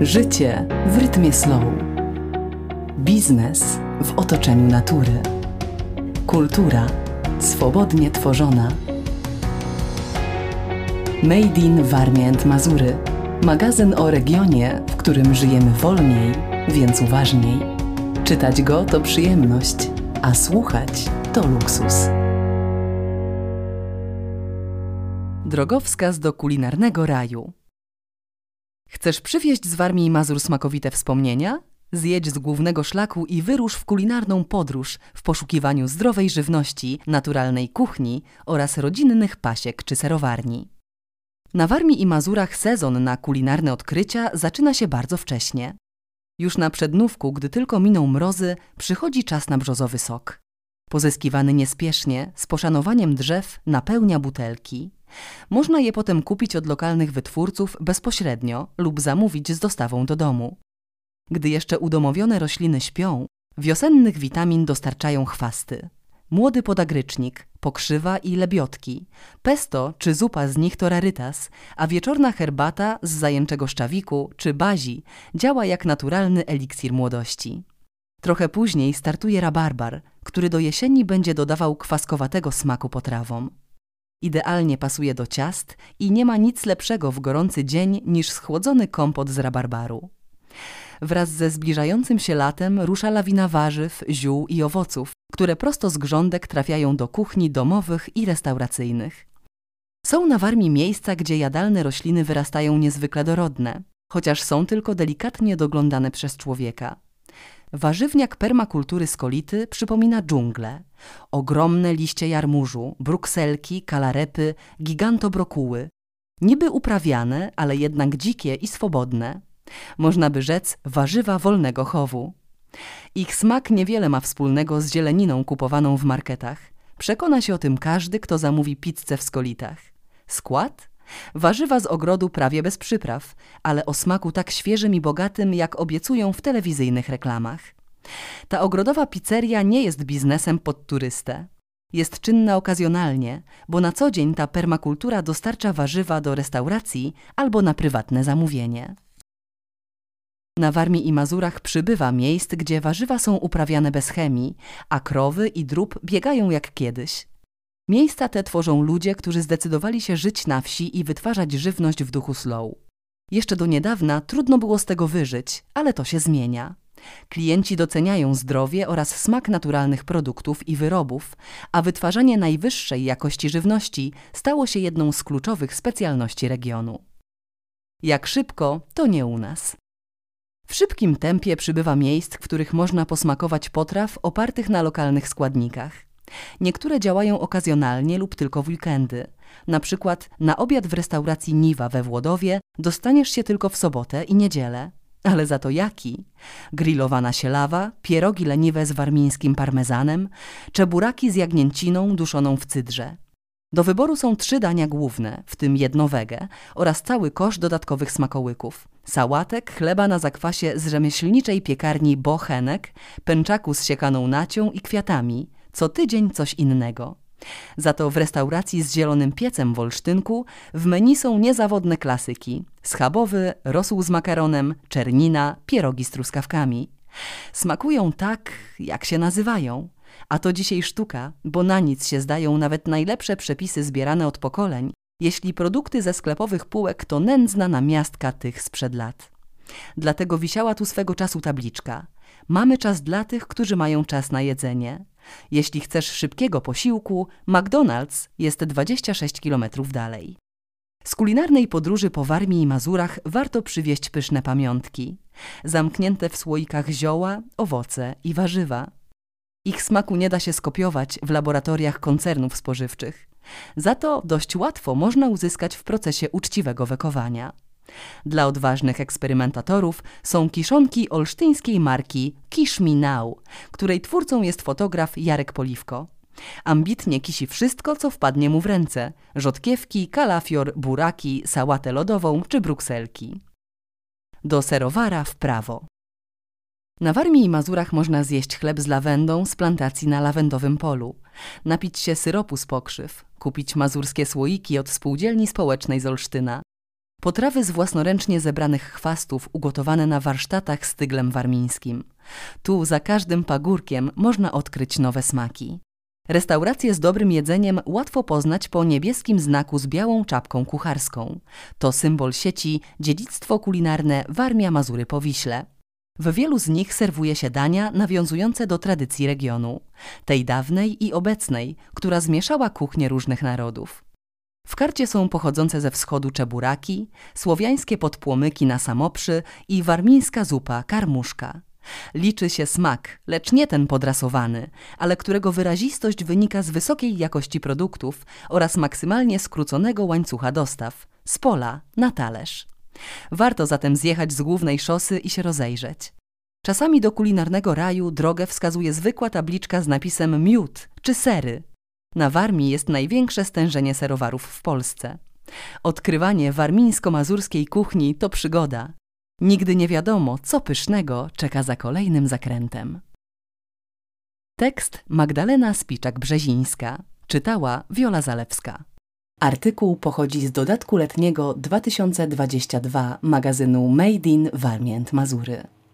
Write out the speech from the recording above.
Życie w rytmie slow. Biznes w otoczeniu natury. Kultura swobodnie tworzona. Made in Warmie and Mazury. Magazyn o regionie, w którym żyjemy wolniej, więc uważniej. Czytać go to przyjemność, a słuchać to luksus. Drogowskaz do kulinarnego raju. Chcesz przywieźć z Warmii i Mazur smakowite wspomnienia? Zjedź z głównego szlaku i wyrusz w kulinarną podróż w poszukiwaniu zdrowej żywności, naturalnej kuchni oraz rodzinnych pasiek czy serowarni. Na Warmii i Mazurach sezon na kulinarne odkrycia zaczyna się bardzo wcześnie. Już na przednówku, gdy tylko miną mrozy, przychodzi czas na brzozowy sok. Pozyskiwany niespiesznie, z poszanowaniem drzew, napełnia butelki. Można je potem kupić od lokalnych wytwórców bezpośrednio lub zamówić z dostawą do domu. Gdy jeszcze udomowione rośliny śpią, wiosennych witamin dostarczają chwasty. Młody podagrycznik, pokrzywa i lebiotki, pesto czy zupa z nich to rarytas, a wieczorna herbata z zajęczego szczawiku czy bazi działa jak naturalny eliksir młodości. Trochę później startuje rabarbar, który do jesieni będzie dodawał kwaskowatego smaku potrawom. Idealnie pasuje do ciast i nie ma nic lepszego w gorący dzień niż schłodzony kompot z rabarbaru. Wraz ze zbliżającym się latem rusza lawina warzyw, ziół i owoców, które prosto z grządek trafiają do kuchni domowych i restauracyjnych. Są na Warmii miejsca, gdzie jadalne rośliny wyrastają niezwykle dorodne, chociaż są tylko delikatnie doglądane przez człowieka. Warzywniak permakultury skolity przypomina dżunglę. Ogromne liście jarmużu, brukselki, kalarepy, gigantobrokuły. Niby uprawiane, ale jednak dzikie i swobodne. Można by rzec warzywa wolnego chowu. Ich smak niewiele ma wspólnego z zieleniną kupowaną w marketach. Przekona się o tym każdy, kto zamówi pizzę w skolitach. Skład? Warzywa z ogrodu prawie bez przypraw, ale o smaku tak świeżym i bogatym, jak obiecują w telewizyjnych reklamach. Ta ogrodowa pizzeria nie jest biznesem pod turystę. Jest czynna okazjonalnie, bo na co dzień ta permakultura dostarcza warzywa do restauracji albo na prywatne zamówienie. Na Warmii i Mazurach przybywa miejsc, gdzie warzywa są uprawiane bez chemii, a krowy i drób biegają jak kiedyś. Miejsca te tworzą ludzie, którzy zdecydowali się żyć na wsi i wytwarzać żywność w duchu slow. Jeszcze do niedawna trudno było z tego wyżyć, ale to się zmienia. Klienci doceniają zdrowie oraz smak naturalnych produktów i wyrobów, a wytwarzanie najwyższej jakości żywności stało się jedną z kluczowych specjalności regionu. Jak szybko, to nie u nas. W szybkim tempie przybywa miejsc, w których można posmakować potraw opartych na lokalnych składnikach. Niektóre działają okazjonalnie lub tylko w weekendy. Na przykład na obiad w restauracji Niwa we Włodowie dostaniesz się tylko w sobotę i niedzielę. Ale za to jaki? Grillowana sielawa, pierogi leniwe z warmińskim parmezanem, czeburaki z jagnięciną duszoną w cydrze. Do wyboru są trzy dania główne, w tym jedno wege oraz cały kosz dodatkowych smakołyków. Sałatek, chleba na zakwasie z rzemieślniczej piekarni Bochenek, pęczaku z siekaną nacią i kwiatami, co tydzień coś innego. Za to w restauracji z zielonym piecem w Olsztynku w menu są niezawodne klasyki. Schabowy, rosół z makaronem, czernina, pierogi z truskawkami. Smakują tak, jak się nazywają. A to dzisiaj sztuka, bo na nic się zdają nawet najlepsze przepisy zbierane od pokoleń, jeśli produkty ze sklepowych półek to nędzna namiastka tych sprzed lat. Dlatego wisiała tu swego czasu tabliczka. Mamy czas dla tych, którzy mają czas na jedzenie. Jeśli chcesz szybkiego posiłku, McDonald's jest 26 km dalej. Z kulinarnej podróży po Warmii i Mazurach warto przywieźć pyszne pamiątki, zamknięte w słoikach zioła, owoce i warzywa. Ich smaku nie da się skopiować w laboratoriach koncernów spożywczych. Za to dość łatwo można uzyskać w procesie uczciwego wekowania. Dla odważnych eksperymentatorów są kiszonki olsztyńskiej marki Kisz której twórcą jest fotograf Jarek Poliwko. Ambitnie kisi wszystko, co wpadnie mu w ręce: rzodkiewki, kalafior, buraki, sałatę lodową czy brukselki. Do serowara w prawo. Na Warmii i Mazurach można zjeść chleb z lawendą z plantacji na lawendowym polu, napić się syropu z pokrzyw, kupić mazurskie słoiki od spółdzielni społecznej z Olsztyna, Potrawy z własnoręcznie zebranych chwastów ugotowane na warsztatach z tyglem warmińskim. Tu za każdym pagórkiem można odkryć nowe smaki. Restauracje z dobrym jedzeniem łatwo poznać po niebieskim znaku z białą czapką kucharską. To symbol sieci Dziedzictwo kulinarne Warmia Mazury Powiśle. W wielu z nich serwuje się dania nawiązujące do tradycji regionu, tej dawnej i obecnej, która zmieszała kuchnie różnych narodów. W karcie są pochodzące ze wschodu czeburaki, słowiańskie podpłomyki na samoprzy i warmińska zupa karmuszka. Liczy się smak, lecz nie ten podrasowany, ale którego wyrazistość wynika z wysokiej jakości produktów oraz maksymalnie skróconego łańcucha dostaw z pola na talerz. Warto zatem zjechać z głównej szosy i się rozejrzeć. Czasami do kulinarnego raju drogę wskazuje zwykła tabliczka z napisem miód czy sery. Na Warmii jest największe stężenie serowarów w Polsce. Odkrywanie warmińsko-mazurskiej kuchni to przygoda. Nigdy nie wiadomo, co pysznego czeka za kolejnym zakrętem. Tekst Magdalena Spiczak-Brzezińska. Czytała Wiola Zalewska. Artykuł pochodzi z dodatku letniego 2022 magazynu Made in Warmię Mazury.